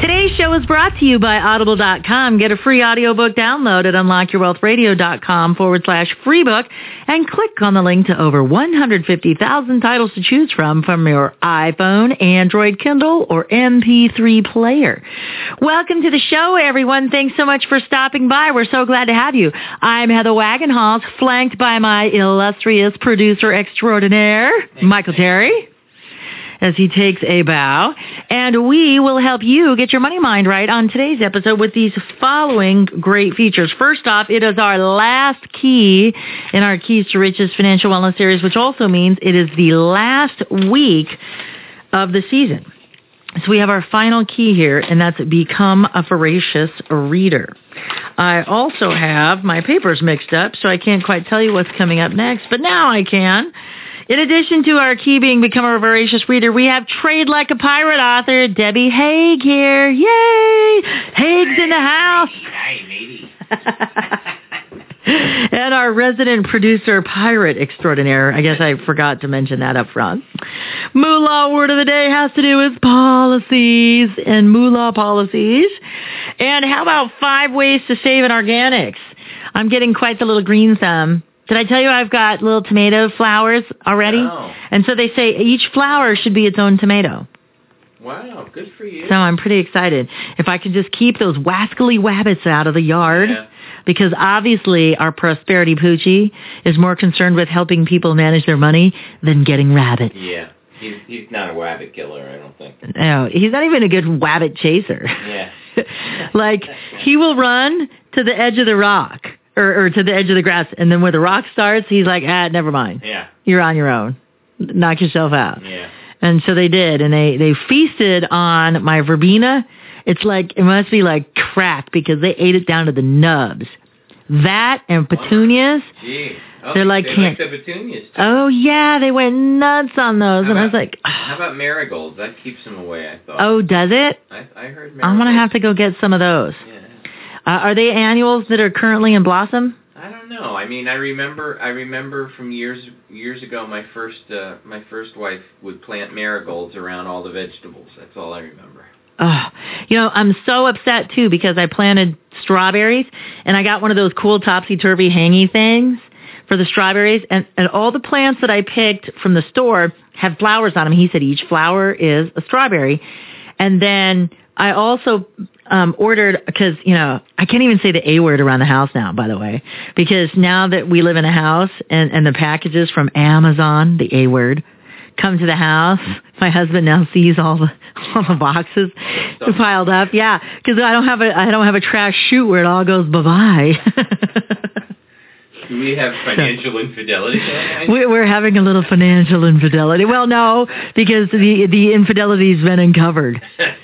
Today's show is brought to you by Audible.com. Get a free audiobook download at unlockyourwealthradio.com forward slash free book and click on the link to over 150,000 titles to choose from from your iPhone, Android, Kindle, or MP3 player. Welcome to the show, everyone. Thanks so much for stopping by. We're so glad to have you. I'm Heather Wagenhals, flanked by my illustrious producer extraordinaire, Michael Terry as he takes a bow. And we will help you get your money mind right on today's episode with these following great features. First off, it is our last key in our Keys to Riches Financial Wellness Series, which also means it is the last week of the season. So we have our final key here, and that's become a voracious reader. I also have my papers mixed up, so I can't quite tell you what's coming up next, but now I can. In addition to our key being become a voracious reader, we have Trade Like a Pirate author Debbie Hague here. Yay! Hague's in the house. and our resident producer, pirate extraordinaire. I guess I forgot to mention that up front. Moolah word of the day has to do with policies and moolah policies. And how about five ways to save in organics? I'm getting quite the little green thumb. Did I tell you I've got little tomato flowers already? No. And so they say each flower should be its own tomato. Wow, good for you. So I'm pretty excited. If I can just keep those wascally wabbits out of the yard, Yeah. because obviously our prosperity poochie is more concerned with helping people manage their money than getting rabbits. Yeah. He's, he's not a rabbit killer, I don't think. No, he's not even a good rabbit chaser. Yeah. like he will run to the edge of the rock or, or to the edge of the grass, and then where the rock starts, he's like, ah, never mind. Yeah. You're on your own. Knock yourself out. Yeah. And so they did, and they they feasted on my verbena. It's like it must be like crack because they ate it down to the nubs. That and petunias. Gee. Oh, They're like they can't- like the petunias too. Oh yeah, they went nuts on those, How and I was about- like, How about marigolds? That keeps them away, I thought. oh, does it? I, I heard marigolds. I'm gonna have to go get some of those. Yeah. Uh, are they annuals that are currently in blossom? I don't know. I mean, I remember. I remember from years years ago. My first uh, my first wife would plant marigolds around all the vegetables. That's all I remember. Oh, you know, I'm so upset too because I planted strawberries and I got one of those cool topsy-turvy hangy things for the strawberries and, and all the plants that I picked from the store have flowers on them. He said each flower is a strawberry. And then I also um, ordered because you know I can't even say the A word around the house now. By the way, because now that we live in a house and and the packages from Amazon, the A word, come to the house, my husband now sees all the all the boxes piled up. Yeah, because I don't have a I don't have a trash chute where it all goes bye bye. Do we have financial infidelity going on? We're having a little financial infidelity. Well, no, because the the infidelity's been uncovered.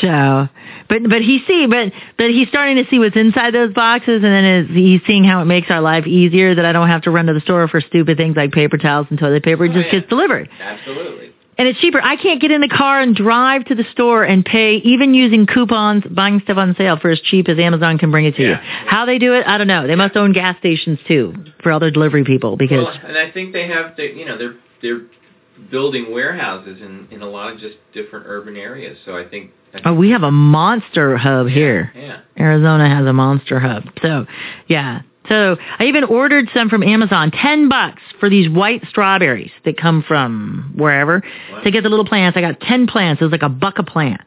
So, but but he see, but but he's starting to see what's inside those boxes, and then is, he's seeing how it makes our life easier. That I don't have to run to the store for stupid things like paper towels and toilet paper. It Oh, just yeah. gets delivered, Absolutely. and it's cheaper. I can't get in the car and drive to the store and pay, even using coupons, buying stuff on sale for as cheap as Amazon can bring it to you. How they do it, I don't know. They must own gas stations too for all their delivery people because. Well, and I think they have the you know they're they're building warehouses in in a lot of just different urban areas. So I think. Oh, we have a monster hub here. Yeah. Arizona has a monster hub. So, yeah. So I even ordered some from Amazon, ten bucks for these white strawberries that come from wherever. Wow. To get the little plants, I got ten plants. It was like a buck a plant.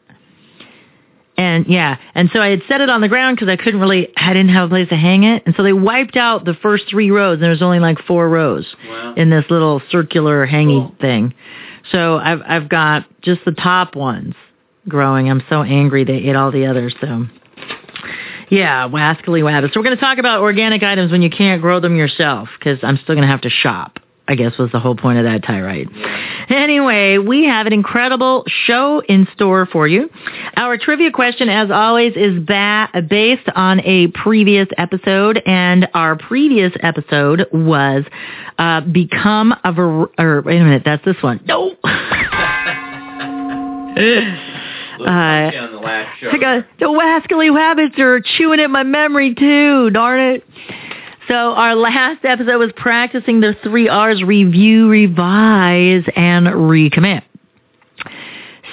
And yeah, and so I had set it on the ground because I couldn't really, I didn't have a place to hang it. And so they wiped out the first three rows, and there was only like four rows Wow. in this little circular hanging Cool. thing. So I've I've got just the top ones growing. I'm so angry they ate all the others. So yeah, wascally wabbit. So we're going to talk about organic items when you can't grow them yourself because I'm still going to have to shop. I guess was the whole point of that tirade. Anyway, we have an incredible show in store for you. Our trivia question, as always, is ba- based on a previous episode, and our previous episode was uh, become a ver- or wait a minute, that's this one. No. Uh, on the last show. I got the wascally wabbits are chewing at my memory too. Darn it. So our last episode was practicing the three R's: review, revise, and recommit.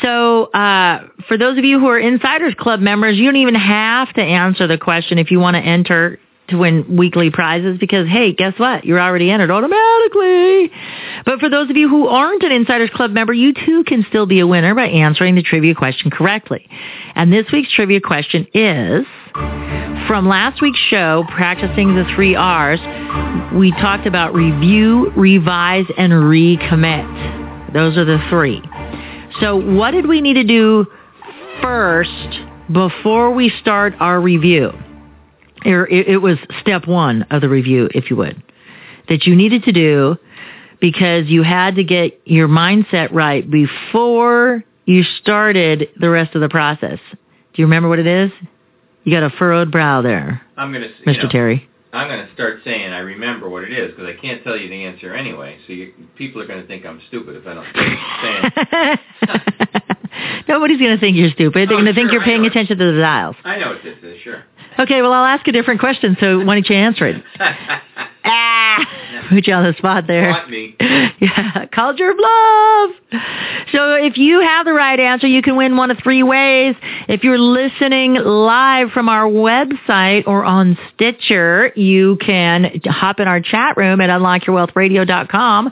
So uh, for those of you who are Insiders Club members, you don't even have to answer the question if you want to enter to win weekly prizes because hey, guess what? You're already entered automatically. But for those of you who aren't an Insiders Club member, you too can still be a winner by answering the trivia question correctly. And this week's trivia question is from last week's show, practicing the three R's, we talked about review, revise, and recommit. Those are the three. So what did we need to do first before we start our review? Or It, it was step one of the review, if you would, that you needed to do because you had to get your mindset right before you started the rest of the process. Do you remember what it is? You got a furrowed brow there, I'm gonna, you Mr. know, Terry. I'm gonna start saying I remember what it is because I can't tell you the answer anyway. So you, people are gonna think I'm stupid if I don't say it. Nobody's going to think you're stupid. They're Oh, going to think you're paying attention to the dials. I know what this is, sure. Okay, well, I'll ask a different question, so why don't you answer it? Put you on the spot there. Caught me. Yeah, called your bluff. So if you have the right answer, you can win one of three ways. If you're listening live from our website or on Stitcher, you can hop in our chat room at unlockyourwealthradio.com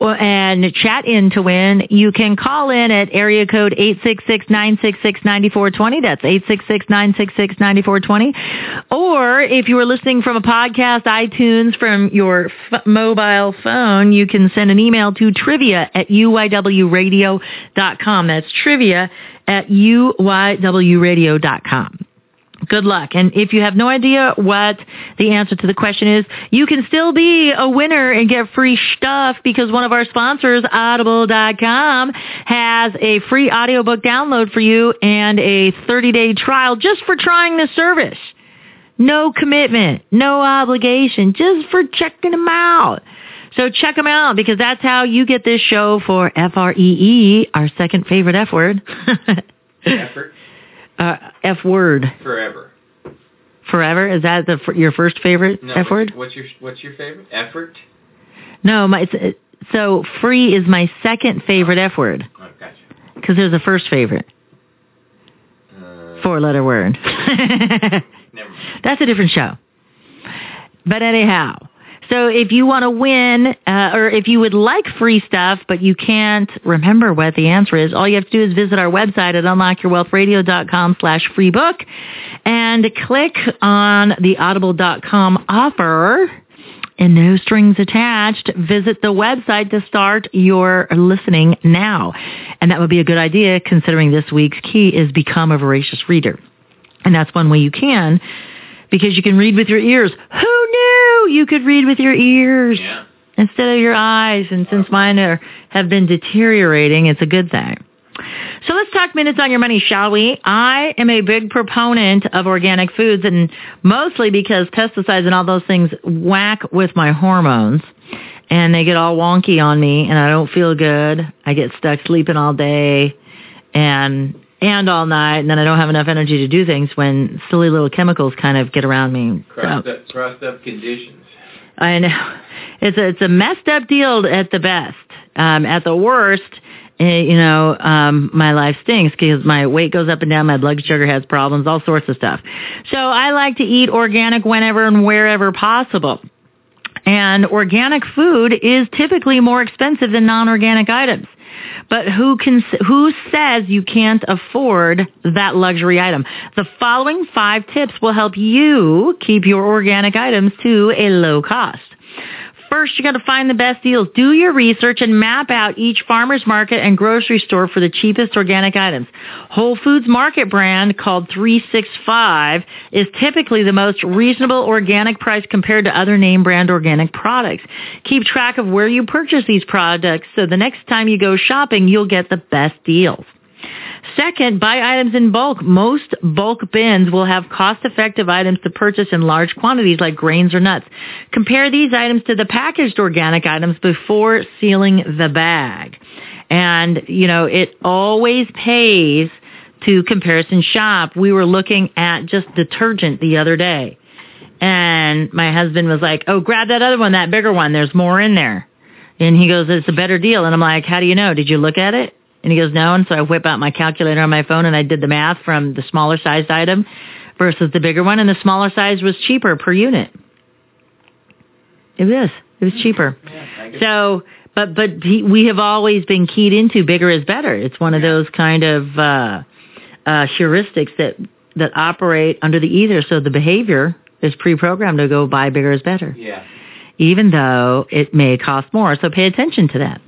and chat in to win. You can call in at area code 866-966-9420. That's 866-966-9420. Or if you are listening from a podcast, iTunes, from your f- mobile phone, you can send an email to trivia at uywradio.com. That's trivia at uywradio.com. Good luck. And if you have no idea what the answer to the question is, you can still be a winner and get free stuff because one of our sponsors, audible.com, has a free audiobook download for you and a 30-day trial just for trying the service. No commitment, no obligation, just for checking them out. So check them out because that's how you get this show for F-R-E-E, our second favorite F word. Effort uh, F word. forever. Forever? Is that the your first favorite No, F word? What's your What's your favorite? Effort. No, my so free is my second favorite F word Oh, gotcha. because there's a first favorite Uh, four letter word. never. That's a different show. But anyhow, so if you want to win, uh, or if you would like free stuff, but you can't remember what the answer is, all you have to do is visit our website at unlockyourwealthradio.com slash free book and click on the audible.com offer and no strings attached. Visit the website to start your listening now. And that would be a good idea considering this week's key is become a voracious reader. And that's one way you can because you can read with your ears. Who knew you could read with your ears Yeah. instead of your eyes? And since mine are, have been deteriorating, it's a good thing. So let's talk minutes on your money, shall we? I am a big proponent of organic foods and mostly because pesticides and all those things whack with my hormones and they get all wonky on me and I don't feel good. I get stuck sleeping all day and and all night and then I don't have enough energy to do things when silly little chemicals kind of get around me. Crossed So- up, crossed up conditions. I know. It's a, it's a messed up deal at the best. Um, at the worst, eh, you know, um, my life stinks because my weight goes up and down, my blood sugar has problems, all sorts of stuff. So I like to eat organic whenever and wherever possible. And organic food is typically more expensive than non-organic items. But who can who says you can't afford that luxury item? The following 5 tips will help you keep your organic items to a low cost. First, you got to find the best deals. Do your research and map out each farmer's market and grocery store for the cheapest organic items. Whole Foods Market brand called 365 is typically the most reasonable organic price compared to other name brand organic products. Keep track of where you purchase these products so the next time you go shopping, you'll get the best deals. Second, buy items in bulk. Most bulk bins will have cost-effective items to purchase in large quantities like grains or nuts. Compare these items to the packaged organic items before sealing the bag. And, you know, it always pays to comparison shop. We were looking at just detergent the other day. And my husband was like, oh, grab that other one, that bigger one. There's more in there. And he goes, it's a better deal. And I'm like, how do you know? Did you look at it? And he goes, no. And so I whip out my calculator on my phone and I did the math from the smaller sized item versus the bigger one. And the smaller size was cheaper per unit. It was. It was cheaper. So, but, but he, we have always been keyed into bigger is better. It's one of those kind of, uh, uh, heuristics that, that operate under the ether. So the behavior is pre-programmed to go buy bigger is better. Yeah. Even though it may cost more. So pay attention to that.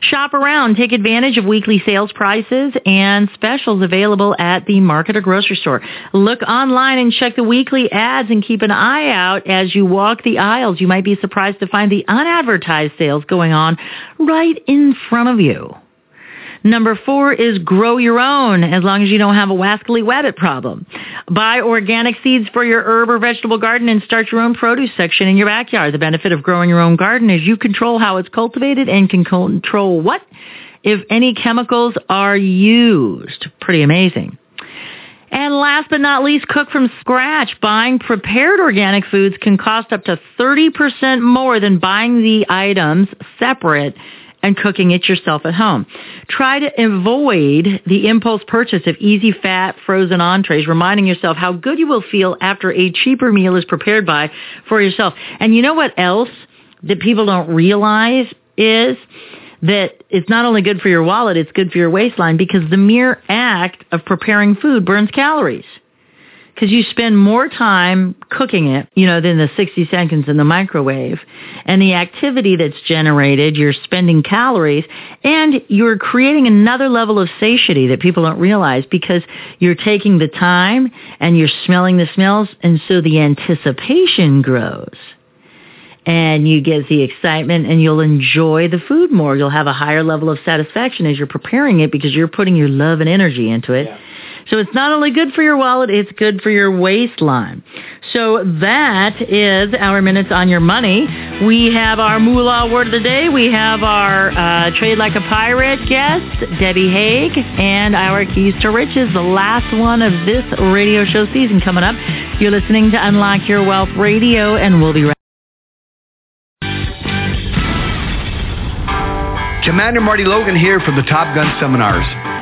Shop around. Take advantage of weekly sales prices and specials available at the market or grocery store. Look online and check the weekly ads and keep an eye out as you walk the aisles. You might be surprised to find the unadvertised sales going on right in front of you. Number four is grow your own as long as you don't have a wascally wabbit problem. Buy organic seeds for your herb or vegetable garden and start your own produce section in your backyard. The benefit of growing your own garden is you control how it's cultivated and can control what, if any chemicals are used. Pretty amazing. And last but not least, cook from scratch. Buying prepared organic foods can cost up to 30% more than buying the items separate and cooking it yourself at home. Try to avoid the impulse purchase of easy fat frozen entrees, reminding yourself how good you will feel after a cheaper meal is prepared by for yourself. And you know what else that people don't realize is that it's not only good for your wallet, it's good for your waistline because the mere act of preparing food burns calories because you spend more time cooking it, you know, than the 60 seconds in the microwave. And the activity that's generated, you're spending calories and you're creating another level of satiety that people don't realize because you're taking the time and you're smelling the smells and so the anticipation grows. And you get the excitement and you'll enjoy the food more. You'll have a higher level of satisfaction as you're preparing it because you're putting your love and energy into it. Yeah. So it's not only good for your wallet, it's good for your waistline. So that is our minutes on your money. We have our moolah word of the day. We have our uh, trade like a pirate guest, Debbie Hague, and our keys to riches, the last one of this radio show season coming up. You're listening to Unlock Your Wealth Radio, and we'll be right. Commander Marty Logan here from the Top Gun Seminars.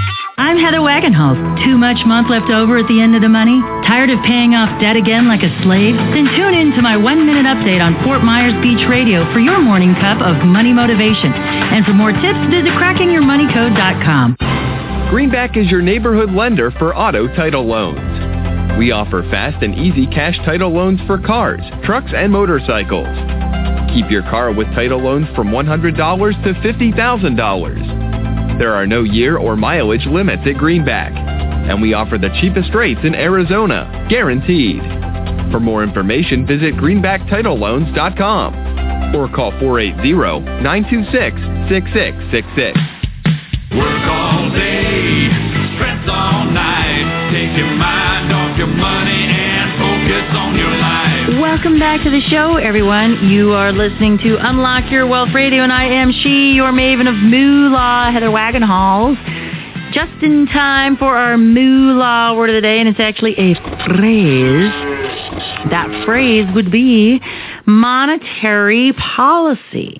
I'm Heather Wagenhals. Too much month left over at the end of the money? Tired of paying off debt again like a slave? Then tune in to my one-minute update on Fort Myers Beach Radio for your morning cup of money motivation. And for more tips, visit crackingyourmoneycode.com. Greenback is your neighborhood lender for auto title loans. We offer fast and easy cash title loans for cars, trucks, and motorcycles. Keep your car with title loans from $100 to $50,000. There are no year or mileage limits at Greenback. And we offer the cheapest rates in Arizona, guaranteed. For more information, visit greenbacktitleloans.com or call 480-926-6666. Work all day, stress all night. Mind off your money Welcome back to the show, everyone. You are listening to Unlock Your Wealth Radio, and I am she, your maven of moolah, Heather Wagenhals. Just in time for our moolah word of the day, and it's actually a phrase. That phrase would be monetary policy.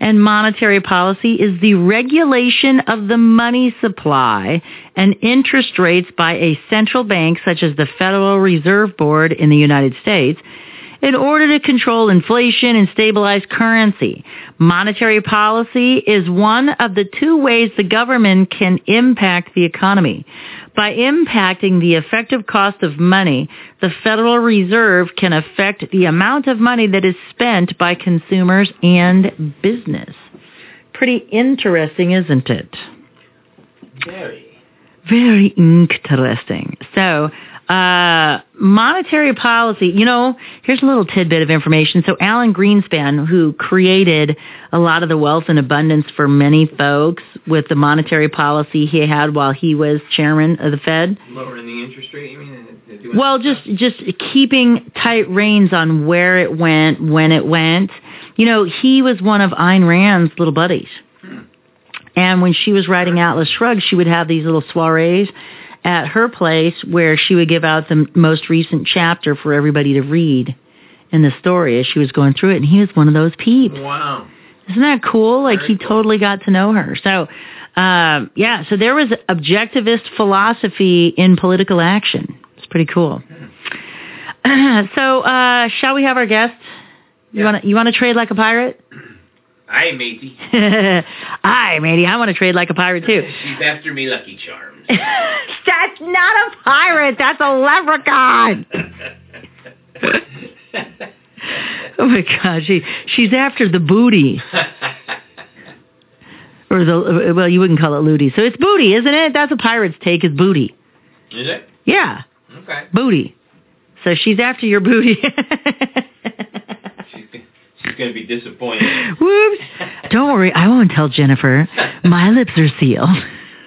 And monetary policy is the regulation of the money supply and interest rates by a central bank such as the Federal Reserve Board in the United States in order to control inflation and stabilize currency. Monetary policy is one of the two ways the government can impact the economy. By impacting the effective cost of money, the Federal Reserve can affect the amount of money that is spent by consumers and business. Pretty interesting, isn't it? Very. Very interesting. So, uh, monetary policy, you know, here's a little tidbit of information. So Alan Greenspan, who created a lot of the wealth and abundance for many folks with the monetary policy he had while he was chairman of the Fed. Lowering the interest rate, you mean? Well, just just keeping tight reins on where it went, when it went. You know, he was one of Ayn Rand's little buddies. And when she was writing Atlas Shrugged, she would have these little soirees at her place where she would give out the most recent chapter for everybody to read in the story as she was going through it. And he was one of those peeps. Wow. Isn't that cool? Like Very he totally got to know her. So, um, yeah, so there was objectivist philosophy in political action. It's pretty cool. so, uh, shall we have our guest? You Yeah. want to you want to trade like a pirate? Hi, matey. Aye, matey, I want to trade like a pirate too. She's after me Lucky Charms. that's not a pirate. That's a leprechaun. Oh my God, she she's after the booty or the well, you wouldn't call it looty. So it's booty, isn't it? That's a pirate's take is booty. Is it? Yeah, Okay. booty. So she's after your booty. She's, she's going to be disappointed. Whoops. Don't worry, I won't tell Jennifer. My lips are sealed.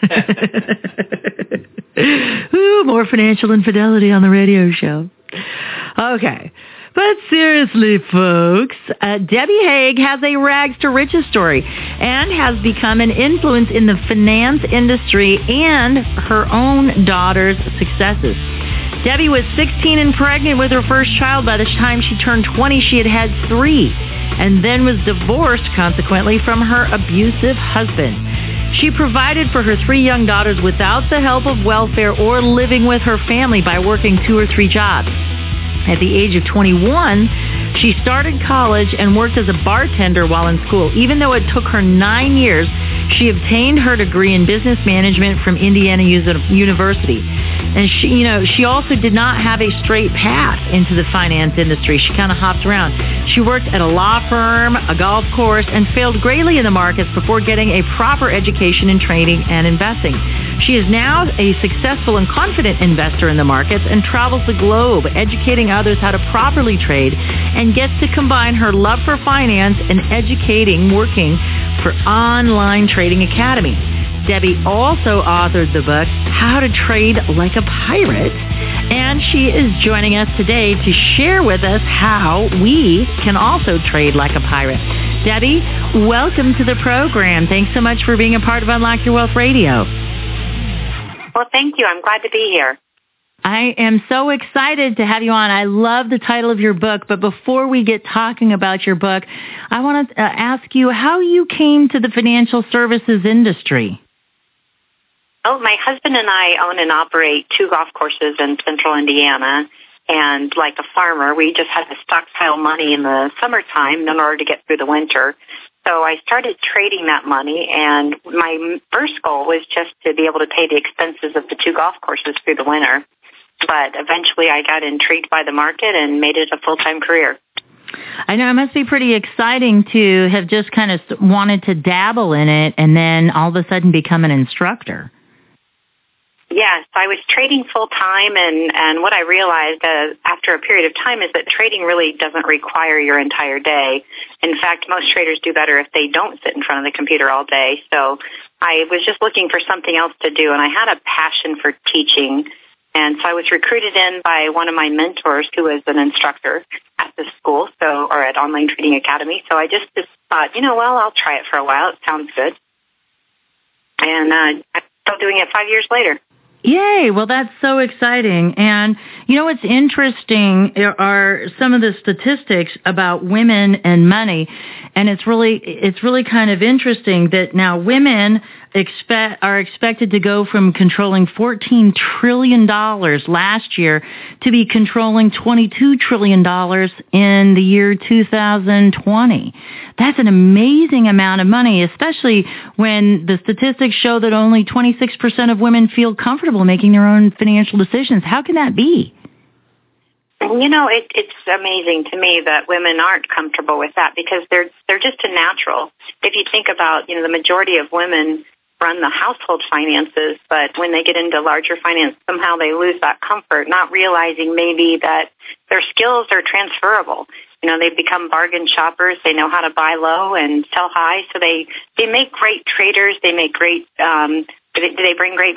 Ooh, more financial infidelity on the radio show. Okay. But seriously, folks, uh, Debbie Hague has a rags to riches story and has become an influence in the finance industry and her own daughter's successes. Debbie was 16 and pregnant with her first child. By the time she turned 20, she had had three and then was divorced consequently from her abusive husband. She provided for her three young daughters without the help of welfare or living with her family by working two or three jobs. At the age of 21, she started college and worked as a bartender while in school. Even though it took her nine years, she obtained her degree in business management from Indiana University. And she, you know, she also did not have a straight path into the finance industry. She kind of hopped around. She worked at a law firm, a golf course, and failed greatly in the markets before getting a proper education in trading and investing. She is now a successful and confident investor in the markets and travels the globe educating others how to properly trade and gets to combine her love for finance and educating working for Online Trading Academy. Debbie also authored the book, How to Trade Like a Pirate, and she is joining us today to share with us how we can also trade like a pirate. Debbie, welcome to the program. Thanks so much for being a part of Unlock Your Wealth Radio. Well, thank you. I'm glad to be here. I am so excited to have you on. I love the title of your book, but before we get talking about your book, I want to uh, ask you how you came to the financial services industry. Oh, my husband and I own and operate two golf courses in central Indiana. And like a farmer, we just had to stockpile money in the summertime in order to get through the winter. So I started trading that money, and my first goal was just to be able to pay the expenses of the two golf courses through the winter. But eventually I got intrigued by the market and made it a full-time career. I know it must be pretty exciting to have just kind of wanted to dabble in it and then all of a sudden become an instructor. Yes, I was trading full time, and and what I realized uh, after a period of time is that trading really doesn't require your entire day. In fact, most traders do better if they don't sit in front of the computer all day. So I was just looking for something else to do, and I had a passion for teaching. And so I was recruited in by one of my mentors who was an instructor at the school, so or at Online Trading Academy. So I just, just thought, you know, well, I'll try it for a while. It sounds good. And uh, I'm still doing it five years later. Yay! Well, that's so exciting. And you know what's interesting are some of the statistics about women and money, and it's really it's really kind of interesting that now women expect are expected to go from controlling 14 trillion dollars last year to be controlling 22 trillion dollars in the year 2020. That's an amazing amount of money, especially when the statistics show that only 26% of women feel comfortable making their own financial decisions. How can that be? You know, it, it's amazing to me that women aren't comfortable with that because they're they're just a natural. If you think about, you know, the majority of women run the household finances, but when they get into larger finance, somehow they lose that comfort, not realizing maybe that their skills are transferable. You know they've become bargain shoppers. They know how to buy low and sell high. So they they make great traders. They make great um they bring great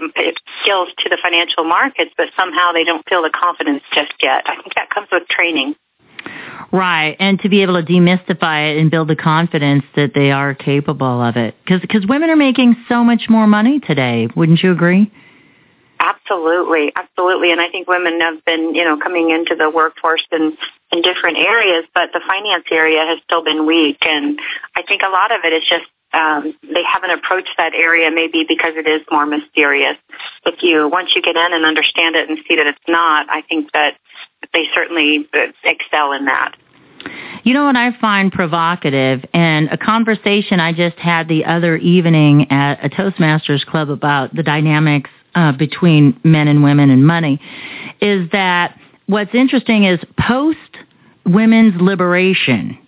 skills to the financial markets but somehow they don't feel the confidence just yet. I think that comes with training Right, and to be able to demystify it and build the confidence that they are capable of it, because women are making so much more money today. Wouldn't you agree? Absolutely, absolutely, and I think women have been, you know, coming into the workforce in in different areas, but the finance area has still been weak, and I think a lot of it is just um, they haven't approached that area maybe because it is more mysterious. If you once you get in and understand it and see that it's not, I think that they certainly uh, excel in that. You know what I find provocative, and a conversation I just had the other evening at a Toastmasters club about the dynamics uh, between men and women and money, is that what's interesting is post women's liberation.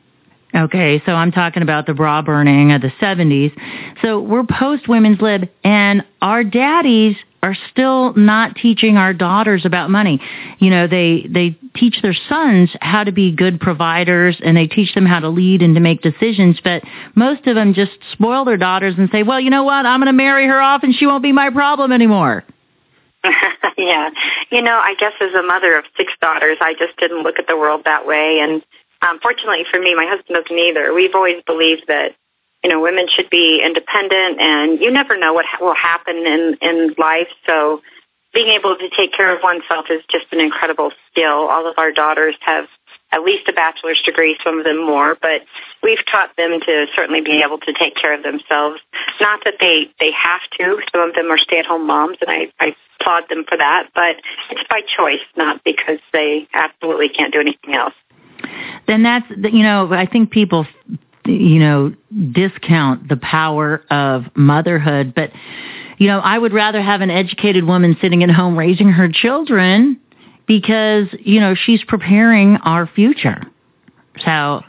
Okay, so I'm talking about the bra burning of the 70s. So we're post women's lib, and our daddies are still not teaching our daughters about money. You know, they they teach their sons how to be good providers and they teach them how to lead and to make decisions, but most of them just spoil their daughters and say, "Well, you know what? I'm going to marry her off and she won't be my problem anymore." yeah. You know, I guess as a mother of six daughters, I just didn't look at the world that way and um fortunately for me, my husband doesn't either. We've always believed that you know, women should be independent and you never know what ha- will happen in, in life. So being able to take care of oneself is just an incredible skill. All of our daughters have at least a bachelor's degree, some of them more, but we've taught them to certainly be able to take care of themselves. Not that they, they have to. Some of them are stay-at-home moms, and I, I applaud them for that, but it's by choice, not because they absolutely can't do anything else. Then that's, you know, I think people you know, discount the power of motherhood. But, you know, I would rather have an educated woman sitting at home raising her children because, you know, she's preparing our future. So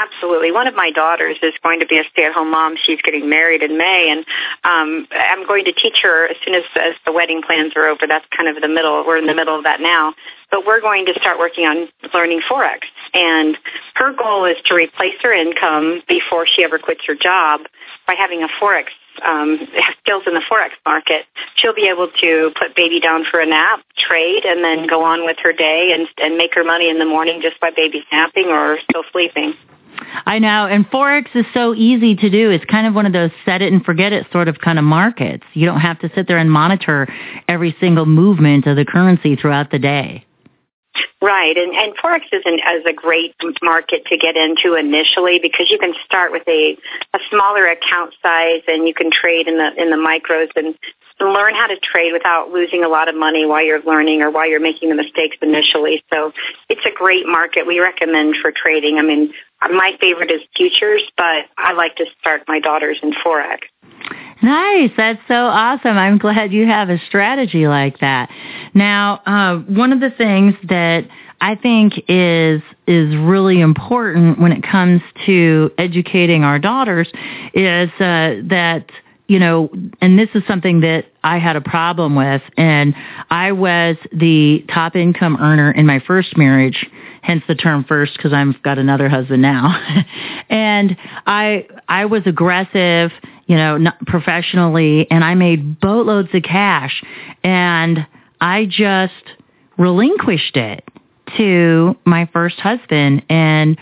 Absolutely. One of my daughters is going to be a stay-at-home mom. She's getting married in May, and um, I'm going to teach her as soon as, as the wedding plans are over. That's kind of the middle. We're in the middle of that now. But we're going to start working on learning Forex. And her goal is to replace her income before she ever quits her job by having a Forex um, skills in the forex market, she'll be able to put baby down for a nap, trade, and then go on with her day and and make her money in the morning just by baby napping or still sleeping. I know, and Forex is so easy to do. It's kind of one of those set it and forget it sort of kind of markets. You don't have to sit there and monitor every single movement of the currency throughout the day. Right, and, and Forex is, an, is a great market to get into initially because you can start with a, a smaller account size and you can trade in the in the micros and learn how to trade without losing a lot of money while you're learning or while you're making the mistakes initially. So it's a great market we recommend for trading. I mean, my favorite is futures, but I like to start my daughters in Forex. Nice. That's so awesome. I'm glad you have a strategy like that. Now, uh, one of the things that I think is is really important when it comes to educating our daughters is uh, that you know, and this is something that I had a problem with, and I was the top income earner in my first marriage, hence the term first because I've got another husband now. and I I was aggressive, you know, not professionally, and I made boatloads of cash, and I just relinquished it to my first husband, and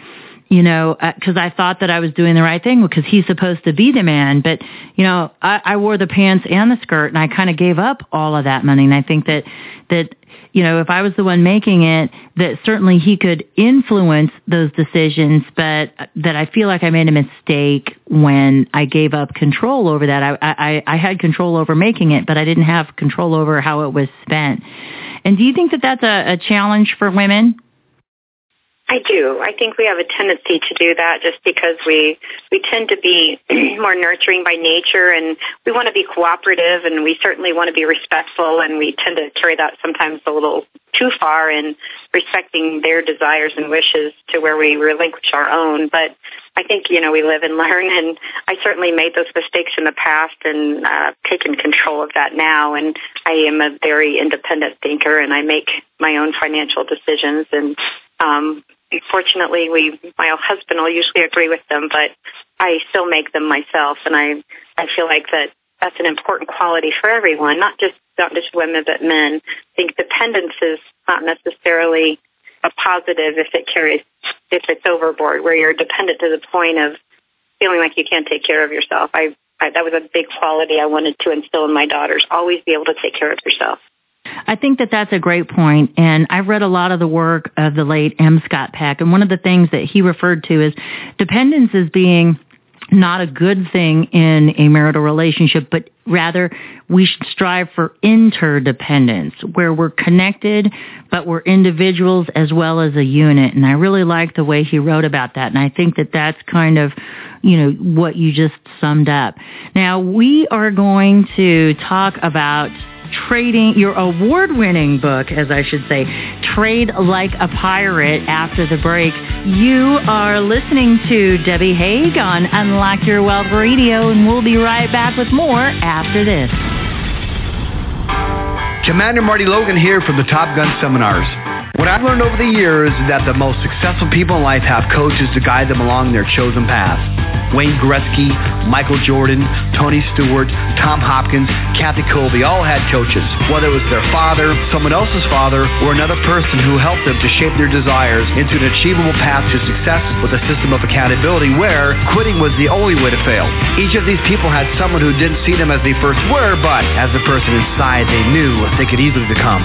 you know, because uh, I thought that I was doing the right thing because he's supposed to be the man. But, you know, I, I wore the pants and the skirt and I kind of gave up all of that money. And I think that, that, you know, if I was the one making it, that certainly he could influence those decisions, but that I feel like I made a mistake when I gave up control over that. I, I, I had control over making it, but I didn't have control over how it was spent. And do you think that that's a, a challenge for women? I do. I think we have a tendency to do that just because we we tend to be more nurturing by nature and we want to be cooperative and we certainly want to be respectful and we tend to carry that sometimes a little too far in respecting their desires and wishes to where we relinquish our own. But I think, you know, we live and learn and I certainly made those mistakes in the past and uh, taken control of that now and I am a very independent thinker and I make my own financial decisions and um, fortunately, we my husband will usually agree with them, but I still make them myself, and I I feel like that that's an important quality for everyone, not just not just women but men. I think dependence is not necessarily a positive if it carries if it's overboard, where you're dependent to the point of feeling like you can't take care of yourself. I, I that was a big quality I wanted to instill in my daughters. Always be able to take care of yourself. I think that that's a great point, and I've read a lot of the work of the late M. Scott Peck, and one of the things that he referred to is dependence as being not a good thing in a marital relationship, but rather we should strive for interdependence, where we're connected, but we're individuals as well as a unit. And I really like the way he wrote about that. And I think that that's kind of, you know, what you just summed up. Now we are going to talk about trading, your award-winning book, as I should say, Trade Like a Pirate after the break. You are listening to Debbie Hague on Unlock Your Wealth Radio, and we'll be right back with more after this. Commander Marty Logan here from the Top Gun Seminars. What I've learned over the years is that the most successful people in life have coaches to guide them along their chosen path. Wayne Gretzky, Michael Jordan, Tony Stewart, Tom Hopkins, Kathy Kolbe all had coaches, whether it was their father, someone else's father, or another person who helped them to shape their desires into an achievable path to success with a system of accountability where quitting was the only way to fail. Each of these people had someone who didn't see them as they first were, but as the person inside they knew they could easily become.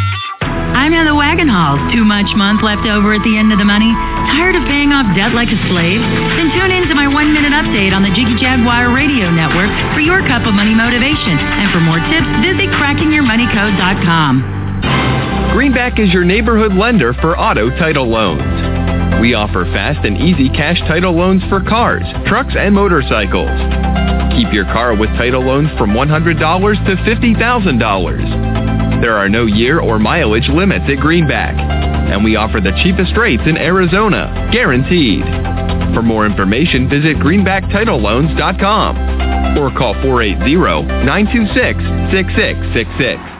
I'm Heather Wagenhals. Too much month left over at the end of the money? Tired of paying off debt like a slave? Then tune in to my one-minute update on the Jiggy Jaguar Radio Network for your cup of money motivation. And for more tips, visit crackingyourmoneycode.com. Greenback is your neighborhood lender for auto title loans. We offer fast and easy cash title loans for cars, trucks, and motorcycles. Keep your car with title loans from $100 to $50,000. There are no year or mileage limits at Greenback, and we offer the cheapest rates in Arizona, guaranteed. For more information, visit greenbacktitleloans.com or call 480-926-6666.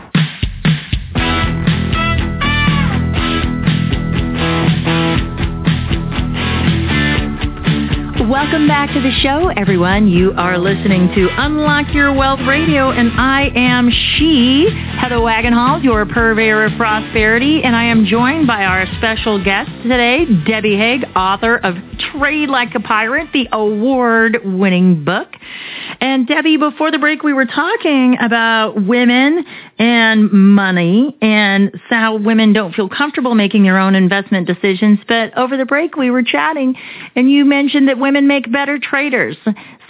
Welcome back to the show, everyone. You are listening to Unlock Your Wealth Radio, and I am she, Heather Wagenhals, your purveyor of prosperity, and I am joined by our special guest today, Debbie Hague, author of Trade Like a Pirate, the award-winning book. And Debbie, before the break, we were talking about women and money and how women don't feel comfortable making their own investment decisions. But over the break, we were chatting and you mentioned that women make better traders.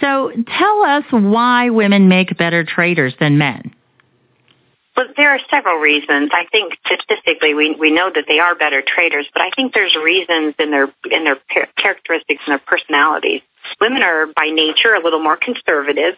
So tell us why women make better traders than men. Well, there are several reasons. I think statistically, we we know that they are better traders, but I think there's reasons in their in their characteristics and their personalities. Women are by nature a little more conservative,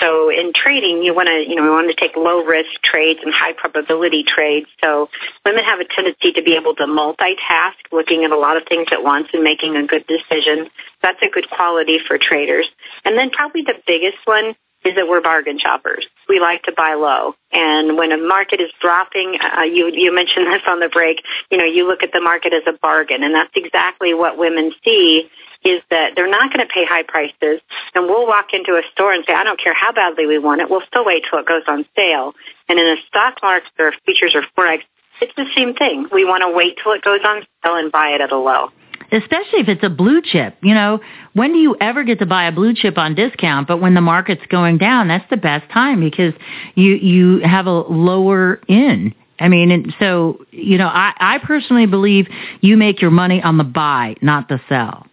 so in trading, you want to you know we want to take low risk trades and high probability trades. So women have a tendency to be able to multitask, looking at a lot of things at once and making a good decision. That's a good quality for traders. And then probably the biggest one is that we're bargain shoppers. We like to buy low. And when a market is dropping, uh, you, you mentioned this on the break, you know, you look at the market as a bargain. And that's exactly what women see is that they're not going to pay high prices. And we'll walk into a store and say, I don't care how badly we want it. We'll still wait till it goes on sale. And in a stock market or futures or forex, it's the same thing. We want to wait till it goes on sale and buy it at a low especially if it's a blue chip. You know, when do you ever get to buy a blue chip on discount? But when the market's going down, that's the best time because you you have a lower in. I mean, and so you know, I I personally believe you make your money on the buy, not the sell.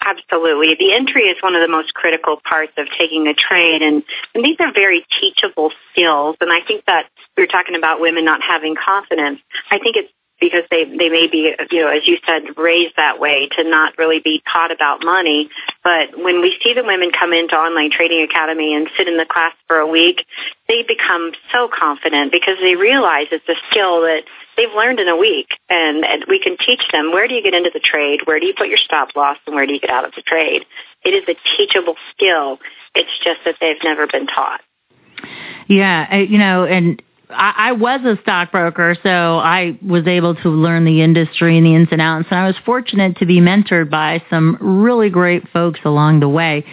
Absolutely. The entry is one of the most critical parts of taking a trade and, and these are very teachable skills and I think that we were talking about women not having confidence. I think it's because they they may be you know as you said raised that way to not really be taught about money. But when we see the women come into online trading academy and sit in the class for a week they become so confident because they realize it's a skill that they've learned in a week. And, and we can teach them where do you get into the trade? Where do you put your stop loss and where do you get out of the trade? It is a teachable skill. It's just that they've never been taught. Yeah, uh, you know, and I, I was a stockbroker, so I was able to learn the industry and the ins and outs. And I was fortunate to be mentored by some really great folks along the way.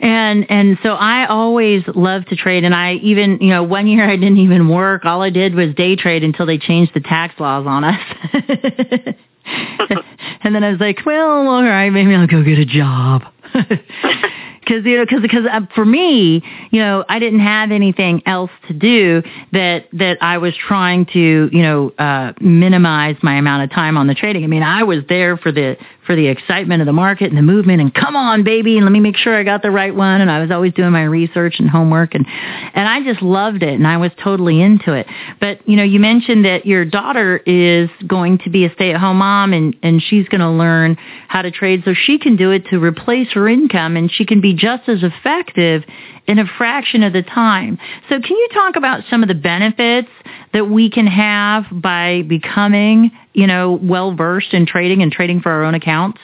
And and so I always loved to trade and I even, you know, one year I didn't even work. All I did was day trade until they changed the tax laws on us. and then I was like, well, all right, maybe I'll go get a job because you know because because uh, for me you know I didn't have anything else to do that that I was trying to you know uh minimize my amount of time on the trading. I mean I was there for the for the excitement of the market and the movement and come on baby and let me make sure I got the right one and I was always doing my research and homework and and I just loved it and I was totally into it. But you know, you mentioned that your daughter is going to be a stay-at-home mom and and she's going to learn how to trade so she can do it to replace her income and she can be just as effective in a fraction of the time. So can you talk about some of the benefits that we can have by becoming, you know, well versed in trading and trading for our own accounts?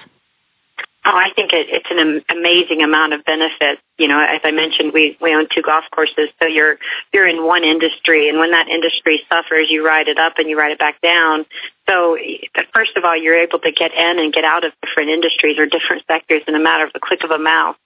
Oh, I think it, it's an amazing amount of benefit. You know, as I mentioned, we we own two golf courses, so you're you're in one industry, and when that industry suffers, you ride it up and you ride it back down. So, first of all, you're able to get in and get out of different industries or different sectors in a matter of the click of a mouse.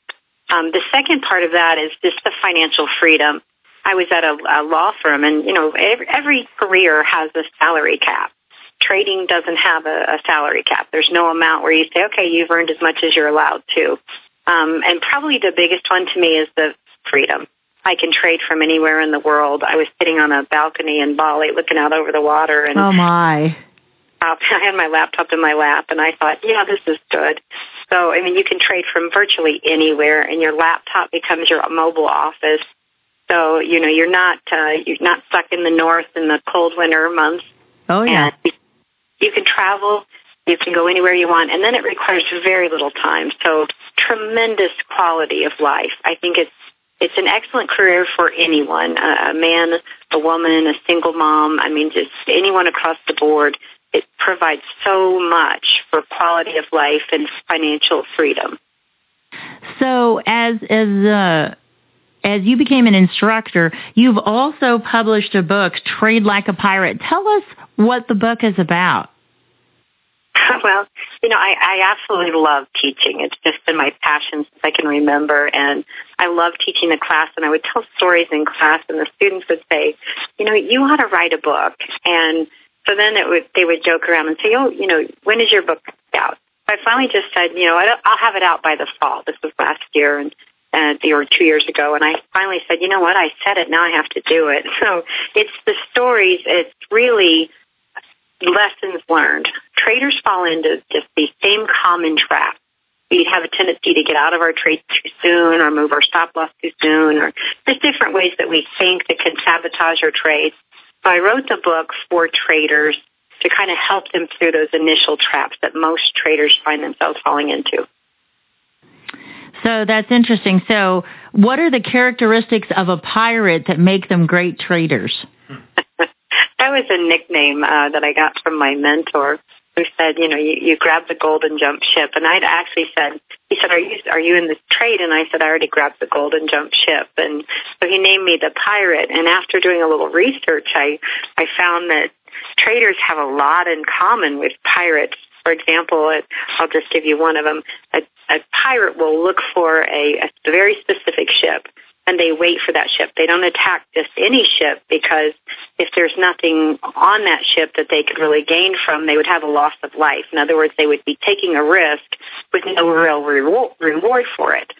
Um, the second part of that is just the financial freedom. I was at a, a law firm, and you know, every, every career has a salary cap. Trading doesn't have a, a salary cap. There's no amount where you say, okay, you've earned as much as you're allowed to. Um, and probably the biggest one to me is the freedom. I can trade from anywhere in the world. I was sitting on a balcony in Bali looking out over the water and Oh my. I had my laptop in my lap and I thought, yeah, this is good. So, I mean, you can trade from virtually anywhere and your laptop becomes your mobile office. So, you know, you're not, uh, you're not stuck in the north in the cold winter months. Oh yeah. And you can travel, you can go anywhere you want, and then it requires very little time. So tremendous quality of life. I think it's it's an excellent career for anyone, a, man, a woman, a single mom. I mean, just anyone across the board. It provides so much for quality of life and financial freedom. So, as as uh, as you became an instructor, you've also published a book, Trade Like a Pirate. Tell us what the book is about. Well, you know, I, I absolutely love teaching. It's just been my passion since I can remember. And I love teaching the class and I would tell stories in class and the students would say, you know, you ought to write a book. And so then it would, they would joke around and say, oh, you know, when is your book out? I finally just said, you know, I'll have it out by the fall. This was last year and, and or two years ago. And I finally said, you know what? I said it. Now I have to do it. So it's the stories. It's really lessons learned. Traders fall into just the same common trap. we have a tendency to get out of our trades too soon or move our stop loss too soon or there's different ways that we think that can sabotage our trades. So I wrote the book for traders to kind of help them through those initial traps that most traders find themselves falling into. So that's interesting. So what are the characteristics of a pirate that make them great traders? That was a nickname uh, that I got from my mentor who said, you know, you, you grab the golden jump ship. And I'd actually said, he said, are you, are you in the trade? And I said, I already grabbed the golden jump ship. And so he named me the pirate. And after doing a little research, I, I found that traders have a lot in common with pirates. For example, I'll just give you one of them. A, a pirate will look for a, a very specific ship and they wait for that ship. They don't attack just any ship because if there's nothing on that ship that they could really gain from, they would have a loss of life. In other words, they would be taking a risk with no real reward for it.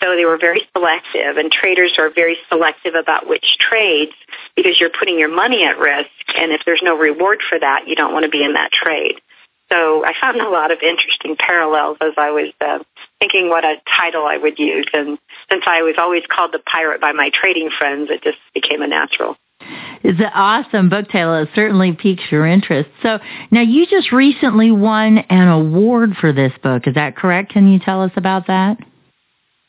So they were very selective, and traders are very selective about which trades because you're putting your money at risk, and if there's no reward for that, you don't want to be in that trade. So I found a lot of interesting parallels as I was uh, thinking what a title I would use. And since I was always called the pirate by my trading friends, it just became a natural. It's an awesome book title. It certainly piques your interest. So now you just recently won an award for this book. Is that correct? Can you tell us about that?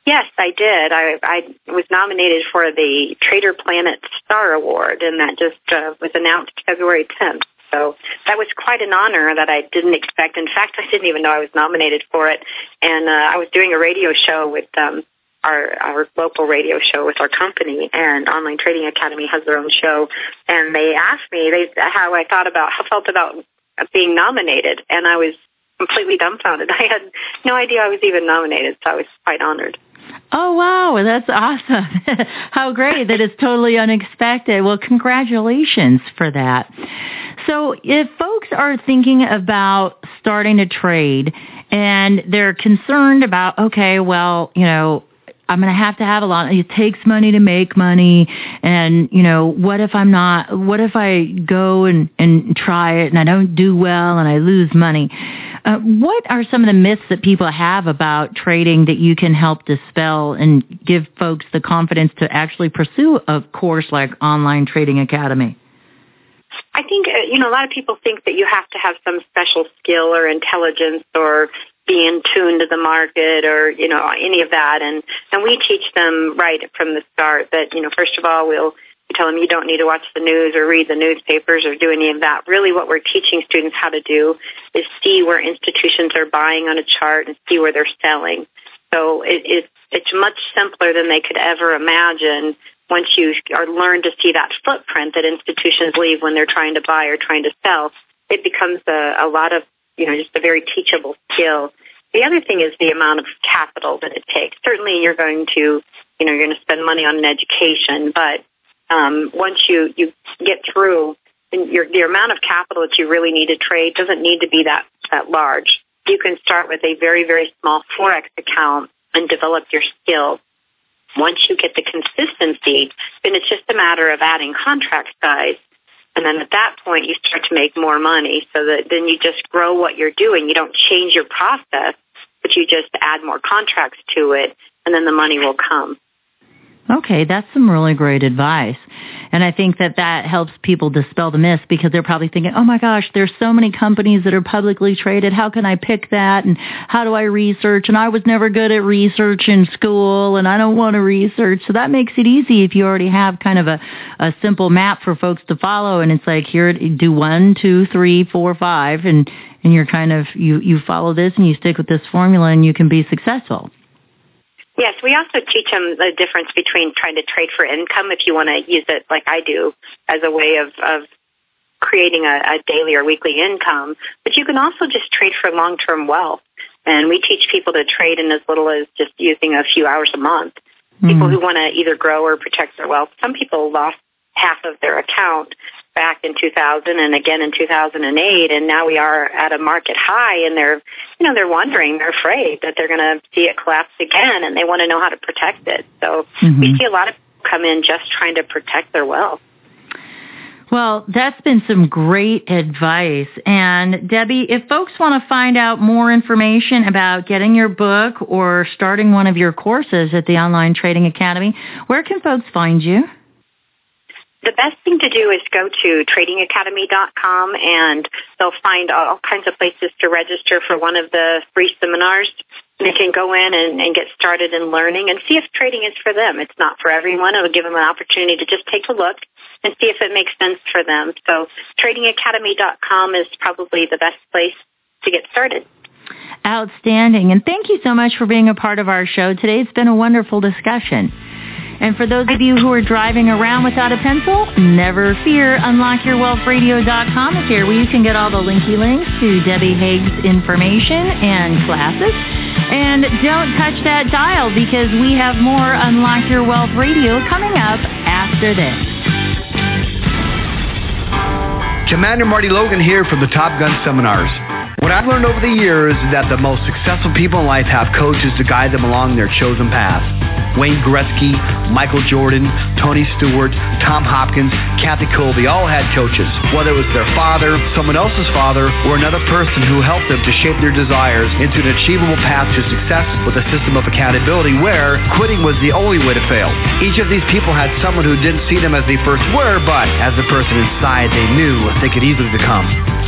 Yes, I did. I, I was nominated for the Trader Planet Star Award, and that just uh, was announced February 10th. So that was quite an honor that I didn't expect. In fact, I didn't even know I was nominated for it. And uh, I was doing a radio show with um, our our local radio show with our company, and Online Trading Academy has their own show. And they asked me they how I thought about how I felt about being nominated, and I was completely dumbfounded. I had no idea I was even nominated, so I was quite honored. Oh wow, that's awesome. How great that it's totally unexpected. Well, congratulations for that. So if folks are thinking about starting a trade and they're concerned about, okay, well, you know, I'm going to have to have a lot. It takes money to make money. And, you know, what if I'm not, what if I go and, and try it and I don't do well and I lose money? Uh, what are some of the myths that people have about trading that you can help dispel and give folks the confidence to actually pursue a course like Online Trading Academy? I think, uh, you know, a lot of people think that you have to have some special skill or intelligence or be in tune to the market or, you know, any of that. And, and we teach them right from the start that, you know, first of all, we'll tell them you don't need to watch the news or read the newspapers or do any of that. Really what we're teaching students how to do is see where institutions are buying on a chart and see where they're selling. So it, it, it's much simpler than they could ever imagine once you are learn to see that footprint that institutions leave when they're trying to buy or trying to sell, it becomes a, a lot of, you know, just a very teachable skill. The other thing is the amount of capital that it takes. Certainly you're going to, you know, you're going to spend money on an education, but um, once you, you get through, your, the amount of capital that you really need to trade doesn't need to be that, that large. You can start with a very, very small Forex account and develop your skills once you get the consistency, then it's just a matter of adding contract size. And then at that point, you start to make more money so that then you just grow what you're doing. You don't change your process, but you just add more contracts to it, and then the money will come. Okay, that's some really great advice. And I think that that helps people dispel the myth because they're probably thinking, oh my gosh, there's so many companies that are publicly traded. How can I pick that? And how do I research? And I was never good at research in school and I don't want to research. So that makes it easy if you already have kind of a, a simple map for folks to follow. And it's like, here, do one, two, three, four, five. And, and you're kind of, you, you follow this and you stick with this formula and you can be successful. Yes, we also teach them the difference between trying to trade for income if you want to use it like I do as a way of, of creating a, a daily or weekly income, but you can also just trade for long-term wealth. And we teach people to trade in as little as just using a few hours a month. Mm. People who want to either grow or protect their wealth. Some people lost half of their account back in 2000 and again in 2008 and now we are at a market high and they're you know they're wondering they're afraid that they're going to see it collapse again and they want to know how to protect it so mm-hmm. we see a lot of people come in just trying to protect their wealth Well, that's been some great advice. And Debbie, if folks want to find out more information about getting your book or starting one of your courses at the Online Trading Academy, where can folks find you? The best thing to do is go to tradingacademy.com and they'll find all kinds of places to register for one of the free seminars. They can go in and, and get started in learning and see if trading is for them. It's not for everyone. It'll give them an opportunity to just take a look and see if it makes sense for them. So tradingacademy.com is probably the best place to get started. Outstanding. And thank you so much for being a part of our show today. It's been a wonderful discussion. And for those of you who are driving around without a pencil, never fear. UnlockYourWealthRadio.com is here where you can get all the linky links to Debbie Hague's information and classes. And don't touch that dial because we have more Unlock Your Wealth Radio coming up after this. Commander Marty Logan here from the Top Gun Seminars. What I've learned over the years is that the most successful people in life have coaches to guide them along their chosen path. Wayne Gretzky, Michael Jordan, Tony Stewart, Tom Hopkins, Kathy Kolbe all had coaches. Whether it was their father, someone else's father, or another person who helped them to shape their desires into an achievable path to success with a system of accountability where quitting was the only way to fail. Each of these people had someone who didn't see them as they first were, but as the person inside they knew they could easily become.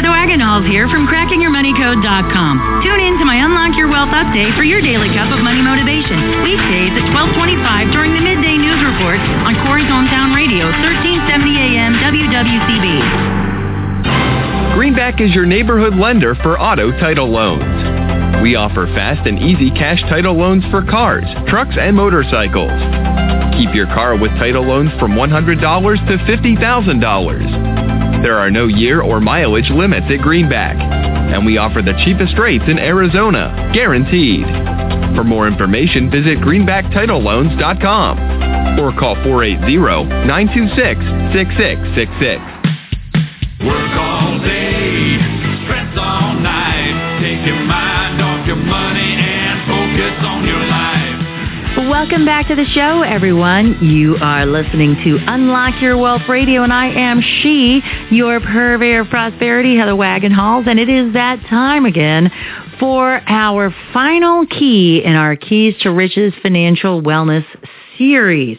Heather Wagenhals here from crackingyourmoneycode.com. Tune in to my Unlock Your Wealth update for your daily cup of money motivation. Weekdays at 1225 during the midday news report on Corry's Hometown Radio, 1370 AM WWCB. Greenback is your neighborhood lender for auto title loans. We offer fast and easy cash title loans for cars, trucks, and motorcycles. Keep your car with title loans from $100 to $50,000. There are no year or mileage limits at Greenback, and we offer the cheapest rates in Arizona, guaranteed. For more information, visit greenbacktitleloans.com or call 480-926-6666. Work all day, stress all night. Welcome back to the show, everyone. You are listening to Unlock Your Wealth Radio, and I am she, your purveyor of prosperity, Heather Wagenhals, and it is that time again for our final key in our Keys to Riches Financial Wellness series.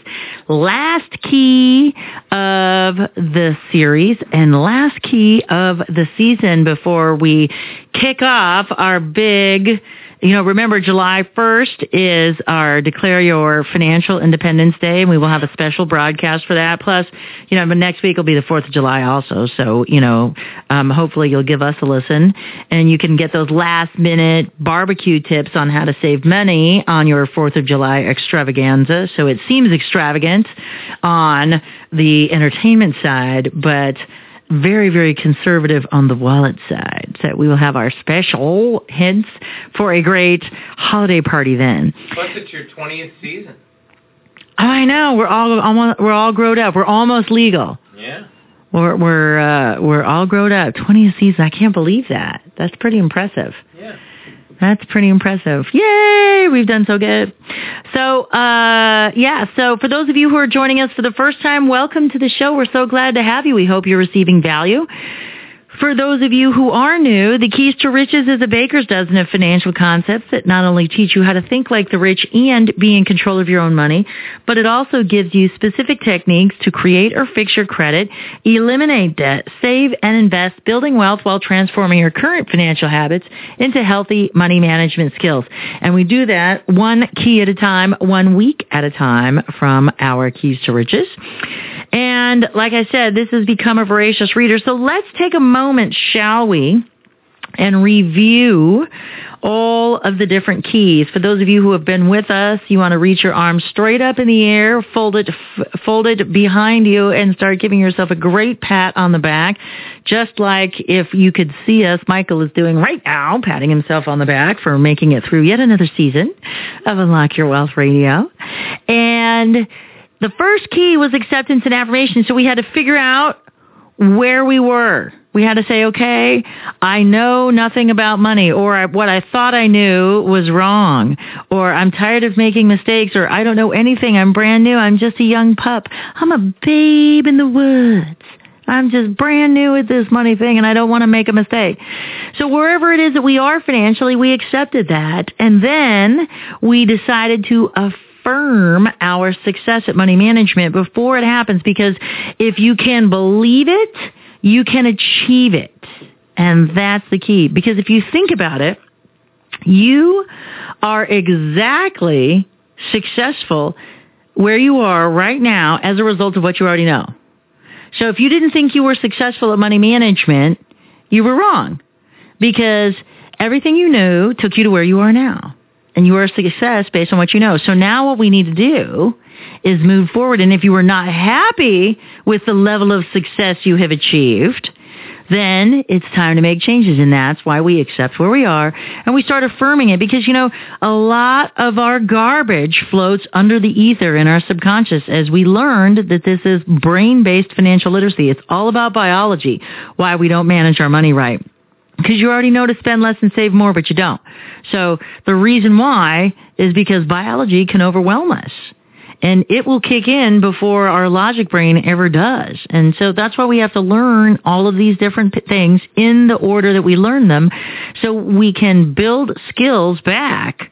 Last key of the series and last key of the season before we kick off our big you know, remember July 1st is our Declare Your Financial Independence Day, and we will have a special broadcast for that. Plus, you know, but next week will be the 4th of July also. So, you know, um, hopefully you'll give us a listen, and you can get those last minute barbecue tips on how to save money on your 4th of July extravaganza. So it seems extravagant on the entertainment side, but very, very conservative on the wallet side. So we will have our special hints for a great holiday party then. Plus, it's your 20th season. Oh, I know. We're all almost, we're all grown up. We're almost legal. Yeah. We're we're uh, we're all grown up. 20th season. I can't believe that. That's pretty impressive. Yeah. That's pretty impressive. Yay! We've done so good. So, uh, yeah, so for those of you who are joining us for the first time, welcome to the show. We're so glad to have you. We hope you're receiving value. For those of you who are new, the Keys to Riches is a baker's dozen of financial concepts that not only teach you how to think like the rich and be in control of your own money, but it also gives you specific techniques to create or fix your credit, eliminate debt, save and invest, building wealth while transforming your current financial habits into healthy money management skills. And we do that one key at a time, one week at a time from our Keys to Riches. And like I said, this has become a voracious reader. So let's take a moment, shall we, and review all of the different keys. For those of you who have been with us, you want to reach your arms straight up in the air, fold it, f- fold it behind you, and start giving yourself a great pat on the back. Just like if you could see us, Michael is doing right now, patting himself on the back for making it through yet another season of Unlock Your Wealth Radio. And the first key was acceptance and affirmation. So we had to figure out where we were. We had to say, okay, I know nothing about money or what I thought I knew was wrong or I'm tired of making mistakes or I don't know anything. I'm brand new. I'm just a young pup. I'm a babe in the woods. I'm just brand new at this money thing and I don't want to make a mistake. So wherever it is that we are financially, we accepted that. And then we decided to affirm our success at money management before it happens because if you can believe it, you can achieve it. And that's the key. Because if you think about it, you are exactly successful where you are right now as a result of what you already know. So if you didn't think you were successful at money management, you were wrong because everything you knew took you to where you are now. And you are a success based on what you know. So now what we need to do is move forward. And if you are not happy with the level of success you have achieved, then it's time to make changes. And that's why we accept where we are and we start affirming it because, you know, a lot of our garbage floats under the ether in our subconscious as we learned that this is brain-based financial literacy. It's all about biology, why we don't manage our money right. Because you already know to spend less and save more, but you don't. So the reason why is because biology can overwhelm us and it will kick in before our logic brain ever does. And so that's why we have to learn all of these different things in the order that we learn them so we can build skills back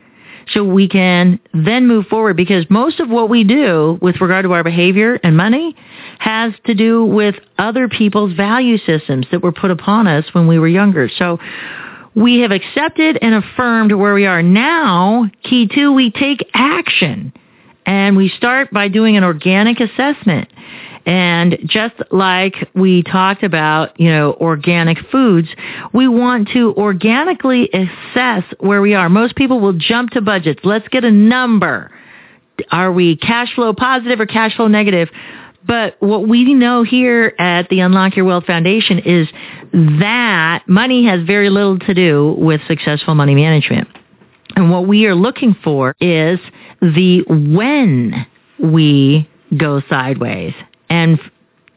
so we can then move forward because most of what we do with regard to our behavior and money has to do with other people's value systems that were put upon us when we were younger. So we have accepted and affirmed where we are now. Key two, we take action. And we start by doing an organic assessment. And just like we talked about, you know, organic foods, we want to organically assess where we are. Most people will jump to budgets. Let's get a number. Are we cash flow positive or cash flow negative? But what we know here at the Unlock Your Wealth Foundation is that money has very little to do with successful money management. And what we are looking for is the when we go sideways and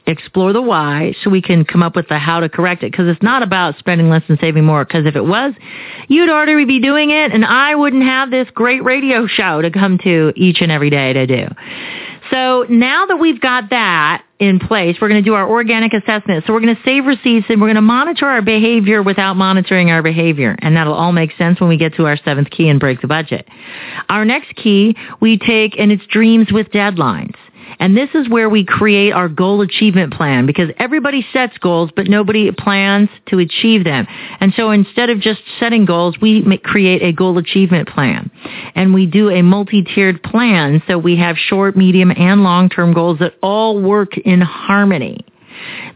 explore the why so we can come up with the how to correct it because it's not about spending less and saving more because if it was you'd already be doing it and I wouldn't have this great radio show to come to each and every day to do. So now that we've got that in place, we're going to do our organic assessment. So we're going to save receipts and we're going to monitor our behavior without monitoring our behavior. And that'll all make sense when we get to our seventh key and break the budget. Our next key we take and it's dreams with deadlines. And this is where we create our goal achievement plan because everybody sets goals, but nobody plans to achieve them. And so instead of just setting goals, we create a goal achievement plan. And we do a multi-tiered plan so we have short, medium, and long-term goals that all work in harmony.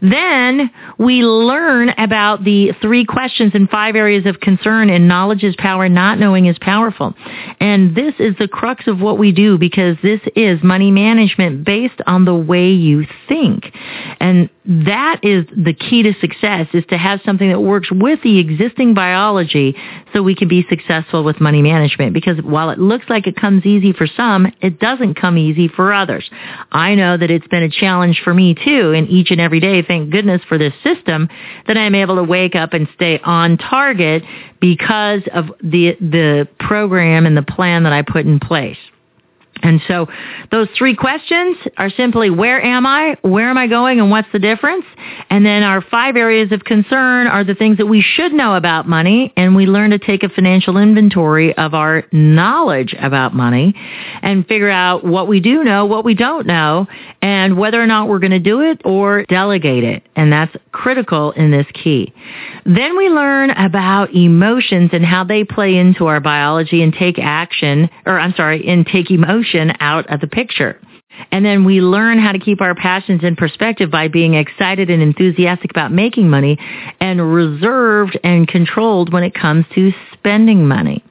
Then we learn about the three questions and five areas of concern and knowledge is power, not knowing is powerful. And this is the crux of what we do because this is money management based on the way you think. And that is the key to success is to have something that works with the existing biology so we can be successful with money management because while it looks like it comes easy for some, it doesn't come easy for others. I know that it's been a challenge for me too and each and every day, thank goodness for this system that I'm able to wake up and stay on target because of the, the program and the plan that I put in place. And so those three questions are simply where am I, where am I going, and what's the difference? And then our five areas of concern are the things that we should know about money, and we learn to take a financial inventory of our knowledge about money and figure out what we do know, what we don't know, and whether or not we're going to do it or delegate it. And that's critical in this key. Then we learn about emotions and how they play into our biology and take action, or I'm sorry, and take emotion out of the picture. And then we learn how to keep our passions in perspective by being excited and enthusiastic about making money and reserved and controlled when it comes to spending money.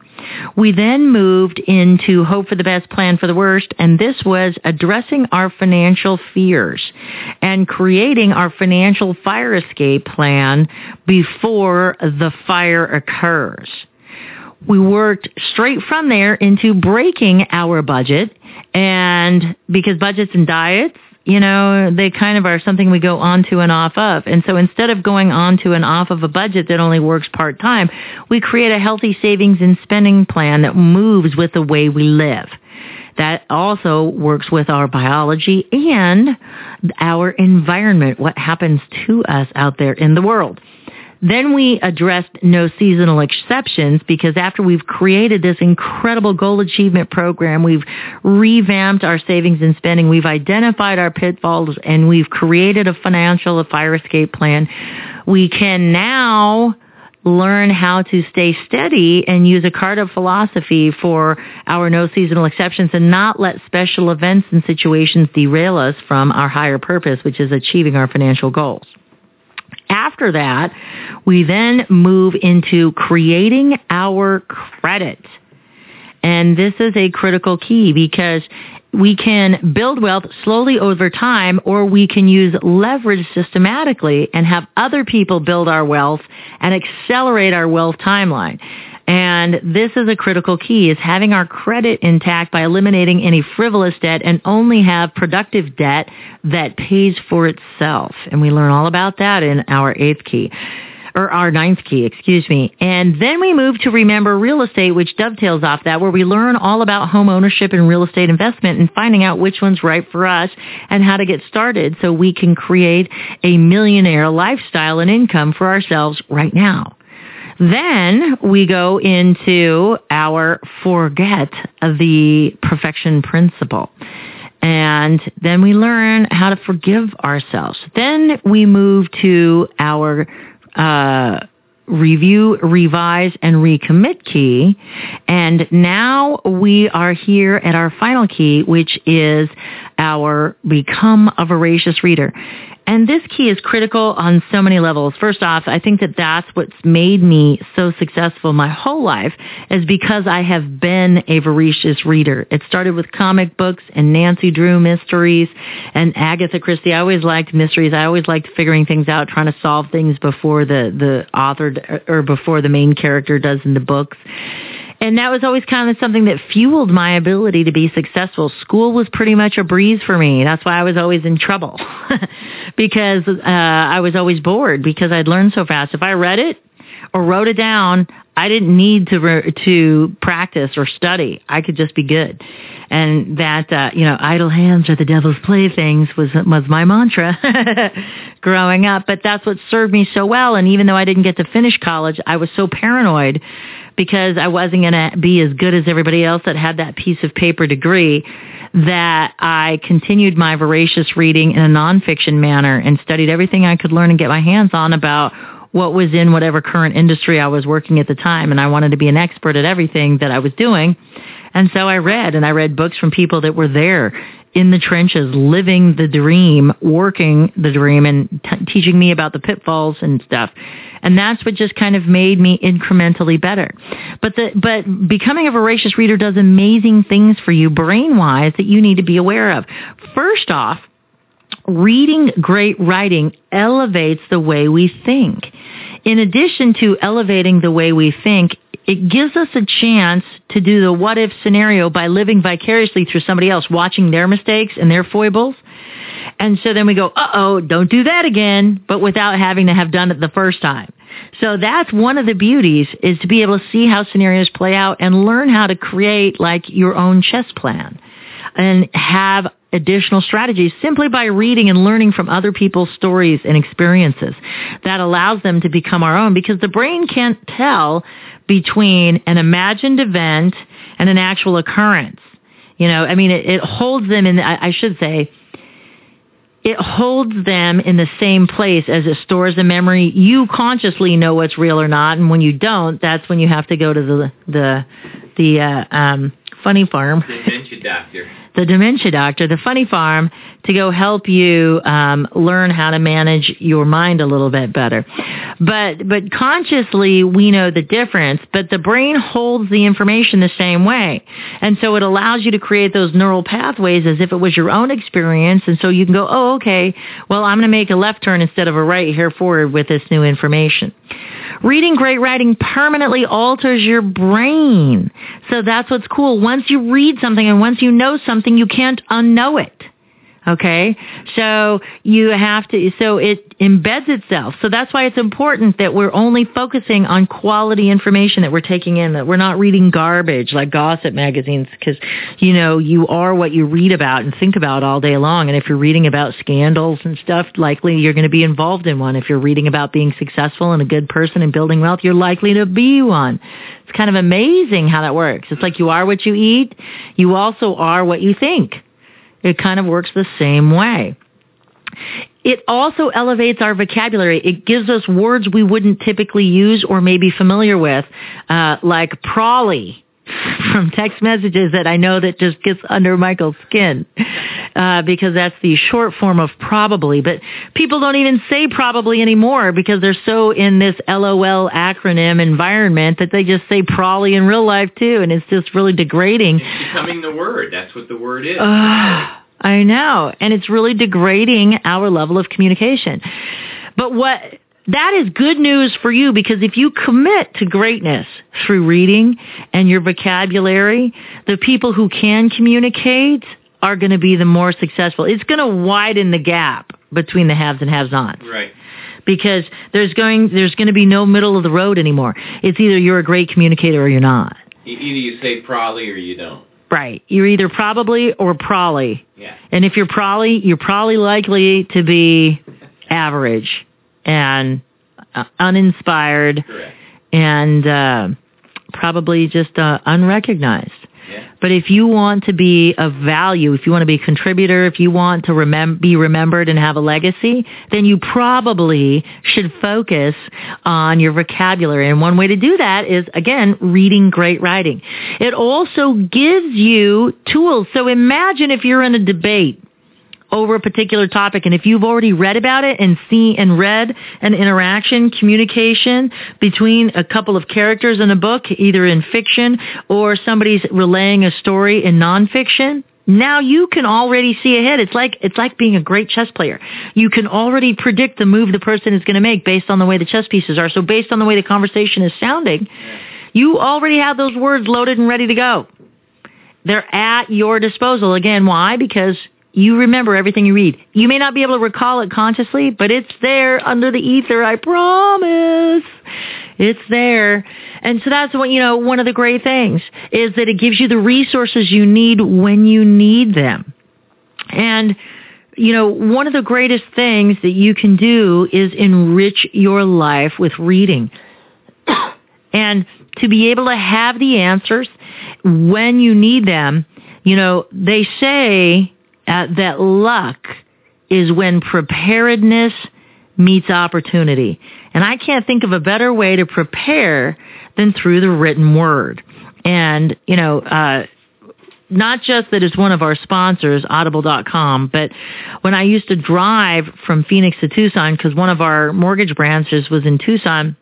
We then moved into hope for the best, plan for the worst, and this was addressing our financial fears and creating our financial fire escape plan before the fire occurs. We worked straight from there into breaking our budget and because budgets and diets you know, they kind of are something we go on to and off of. And so instead of going on to and off of a budget that only works part time, we create a healthy savings and spending plan that moves with the way we live. That also works with our biology and our environment, what happens to us out there in the world. Then we addressed no seasonal exceptions because after we've created this incredible goal achievement program, we've revamped our savings and spending, we've identified our pitfalls, and we've created a financial a fire escape plan. We can now learn how to stay steady and use a Carta philosophy for our no seasonal exceptions and not let special events and situations derail us from our higher purpose, which is achieving our financial goals. After that, we then move into creating our credit. And this is a critical key because we can build wealth slowly over time or we can use leverage systematically and have other people build our wealth and accelerate our wealth timeline. And this is a critical key is having our credit intact by eliminating any frivolous debt and only have productive debt that pays for itself. And we learn all about that in our eighth key or our ninth key, excuse me. And then we move to remember real estate, which dovetails off that, where we learn all about home ownership and real estate investment and finding out which one's right for us and how to get started so we can create a millionaire lifestyle and income for ourselves right now. Then we go into our forget the perfection principle. And then we learn how to forgive ourselves. Then we move to our uh, review, revise, and recommit key. And now we are here at our final key, which is our become a voracious reader. And this key is critical on so many levels. First off, I think that that's what's made me so successful my whole life is because I have been a voracious reader. It started with comic books and Nancy Drew mysteries and Agatha Christie. I always liked mysteries. I always liked figuring things out, trying to solve things before the, the author or before the main character does in the books. And that was always kind of something that fueled my ability to be successful. School was pretty much a breeze for me. That's why I was always in trouble because uh, I was always bored because I'd learned so fast. If I read it or wrote it down, I didn't need to re- to practice or study. I could just be good. And that uh, you know, idle hands are the devil's playthings was was my mantra growing up. But that's what served me so well. And even though I didn't get to finish college, I was so paranoid because I wasn't going to be as good as everybody else that had that piece of paper degree that I continued my voracious reading in a nonfiction manner and studied everything I could learn and get my hands on about what was in whatever current industry I was working at the time. And I wanted to be an expert at everything that I was doing. And so I read and I read books from people that were there in the trenches, living the dream, working the dream and t- teaching me about the pitfalls and stuff. And that's what just kind of made me incrementally better. But the, but becoming a voracious reader does amazing things for you brain wise that you need to be aware of. First off, reading great writing elevates the way we think. In addition to elevating the way we think, it gives us a chance to do the what if scenario by living vicariously through somebody else, watching their mistakes and their foibles. And so then we go, uh-oh, don't do that again, but without having to have done it the first time. So that's one of the beauties is to be able to see how scenarios play out and learn how to create like your own chess plan and have additional strategies simply by reading and learning from other people's stories and experiences. That allows them to become our own because the brain can't tell between an imagined event and an actual occurrence. You know, I mean, it, it holds them in, I, I should say, it holds them in the same place as it stores the memory. You consciously know what's real or not, and when you don't, that's when you have to go to the the the uh, um, funny farm. The dementia doctor. the dementia doctor, the funny farm, to go help you um, learn how to manage your mind a little bit better. But but consciously we know the difference, but the brain holds the information the same way. And so it allows you to create those neural pathways as if it was your own experience and so you can go, "Oh, okay. Well, I'm going to make a left turn instead of a right here forward with this new information." Reading great writing permanently alters your brain. So that's what's cool. Once you read something and once you know something, you can't unknow it. Okay? So you have to, so it embeds itself. So that's why it's important that we're only focusing on quality information that we're taking in, that we're not reading garbage like gossip magazines because, you know, you are what you read about and think about all day long. And if you're reading about scandals and stuff, likely you're going to be involved in one. If you're reading about being successful and a good person and building wealth, you're likely to be one. It's kind of amazing how that works. It's like you are what you eat. You also are what you think. It kind of works the same way. It also elevates our vocabulary. It gives us words we wouldn't typically use or may be familiar with, uh, like prolly from text messages that I know that just gets under Michael's skin uh, because that's the short form of probably. But people don't even say probably anymore because they're so in this LOL acronym environment that they just say probably in real life too, and it's just really degrading. It's becoming the word. That's what the word is. Uh, I know, and it's really degrading our level of communication. But what that is good news for you because if you commit to greatness through reading and your vocabulary, the people who can communicate are going to be the more successful. It's going to widen the gap between the haves and have-nots. Right. Because there's going there's going to be no middle of the road anymore. It's either you're a great communicator or you're not. Either you say probably or you don't. Right. You're either probably or probably. Yeah. And if you're probably, you're probably likely to be average and uh, uninspired Correct. and uh, probably just uh, unrecognized. Yeah. But if you want to be of value, if you want to be a contributor, if you want to remem- be remembered and have a legacy, then you probably should focus on your vocabulary. And one way to do that is, again, reading great writing. It also gives you tools. So imagine if you're in a debate over a particular topic and if you've already read about it and seen and read an interaction communication between a couple of characters in a book either in fiction or somebody's relaying a story in nonfiction now you can already see ahead. It's like it's like being a great chess player. You can already predict the move the person is going to make based on the way the chess pieces are. So based on the way the conversation is sounding, you already have those words loaded and ready to go. They're at your disposal. Again, why? Because you remember everything you read. You may not be able to recall it consciously, but it's there under the ether, I promise. It's there. And so that's what, you know, one of the great things is that it gives you the resources you need when you need them. And, you know, one of the greatest things that you can do is enrich your life with reading. and to be able to have the answers when you need them, you know, they say uh, that luck is when preparedness meets opportunity. And I can't think of a better way to prepare than through the written word. And, you know, uh, not just that it's one of our sponsors, audible.com, but when I used to drive from Phoenix to Tucson, because one of our mortgage branches was in Tucson,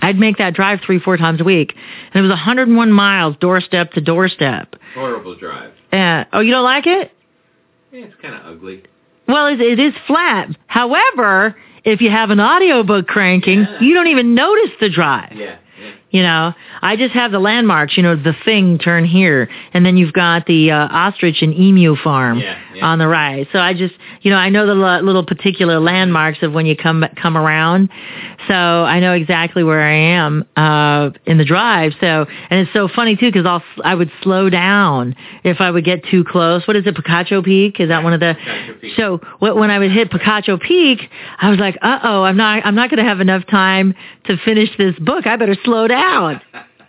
I'd make that drive three, four times a week. And it was 101 miles doorstep to doorstep. Horrible drive. Uh, oh, you don't like it? Yeah, it's kind of ugly. Well, it, it is flat. However, if you have an audiobook cranking, Yeah. you don't even notice the drive. Yeah. You know, I just have the landmarks, you know, the thing turn here, and then you've got the uh, ostrich and emu farm Yeah, yeah. on the right. So I just, you know, I know the li- little particular landmarks of when you come come around. So I know exactly where I am uh, in the drive. So, and it's so funny too because I'll I would slow down if I would get too close. What is it, Picacho Peak? Is that one of the? So wh- when I would hit Picacho Peak, I was like, uh oh, I'm not I'm not going to have enough time to finish this book. I better slow down.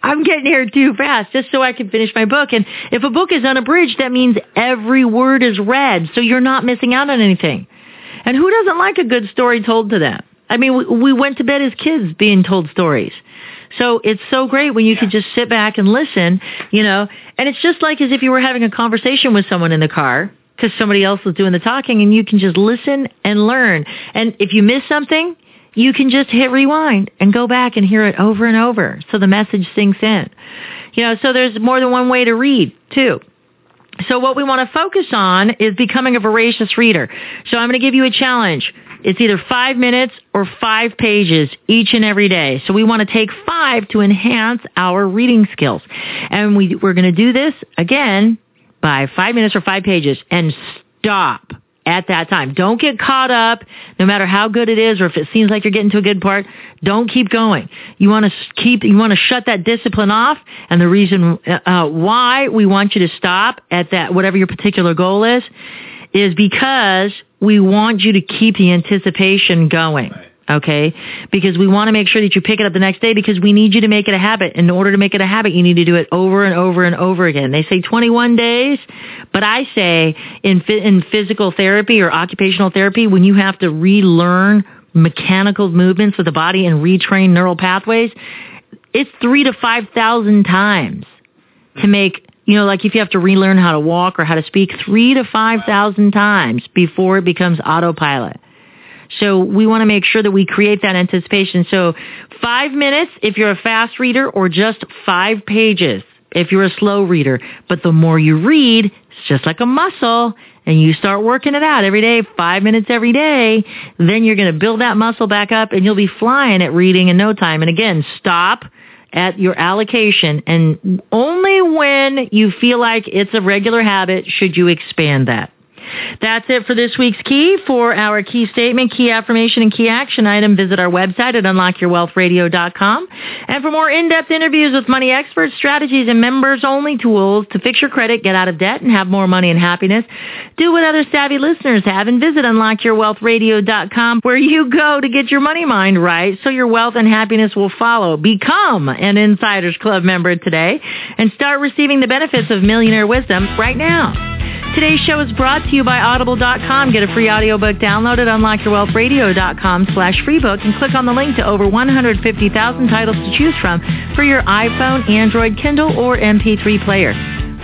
I'm getting here too fast just so I can finish my book. And if a book is unabridged, that means every word is read, so you're not missing out on anything. And who doesn't like a good story told to them? I mean, we, we went to bed as kids being told stories. So it's so great when you can just sit back and listen, you know, and it's just like as if you were having a conversation with someone in the car because somebody else was doing the talking and you can just listen and learn. And if you miss something, you can just hit rewind and go back and hear it over and over so the message sinks in. You know, so there's more than one way to read too. So what we want to focus on is becoming a voracious reader. So I'm going to give you a challenge. It's either five minutes or five pages each and every day. So we want to take five to enhance our reading skills. And we, we're going to do this again by five minutes or five pages and stop at that time. Don't get caught up, no matter how good it is or if it seems like you're getting to a good part. Don't keep going. You want to keep, you want to shut that discipline off. And the reason uh, why we want you to stop at that, whatever your particular goal is, is because we want you to keep the anticipation going. Okay? Because we want to make sure that you pick it up the next day because we need you to make it a habit. In order to make it a habit, you need to do it over and over and over again. They say 21 days, but I say in, in physical therapy or occupational therapy, when you have to relearn mechanical movements of the body and retrain neural pathways, it's three to 5,000 times to make you know, like if you have to relearn how to walk or how to speak three to 5,000 times before it becomes autopilot. So we want to make sure that we create that anticipation. So five minutes if you're a fast reader or just five pages if you're a slow reader. But the more you read, it's just like a muscle and you start working it out every day, five minutes every day, then you're going to build that muscle back up and you'll be flying at reading in no time. And again, stop at your allocation and only when you feel like it's a regular habit should you expand that. That's it for this week's key. For our key statement, key affirmation, and key action item, visit our website at unlockyourwealthradio.com. And for more in-depth interviews with money experts, strategies, and members-only tools to fix your credit, get out of debt, and have more money and happiness, do what other savvy listeners have and visit unlockyourwealthradio.com where you go to get your money mind right so your wealth and happiness will follow. Become an Insiders Club member today and start receiving the benefits of millionaire wisdom right now. Today's show is brought to you by Audible.com. Get a free audiobook download at unlockyourwealthradio.com slash freebook and click on the link to over 150,000 titles to choose from for your iPhone, Android, Kindle, or MP3 player.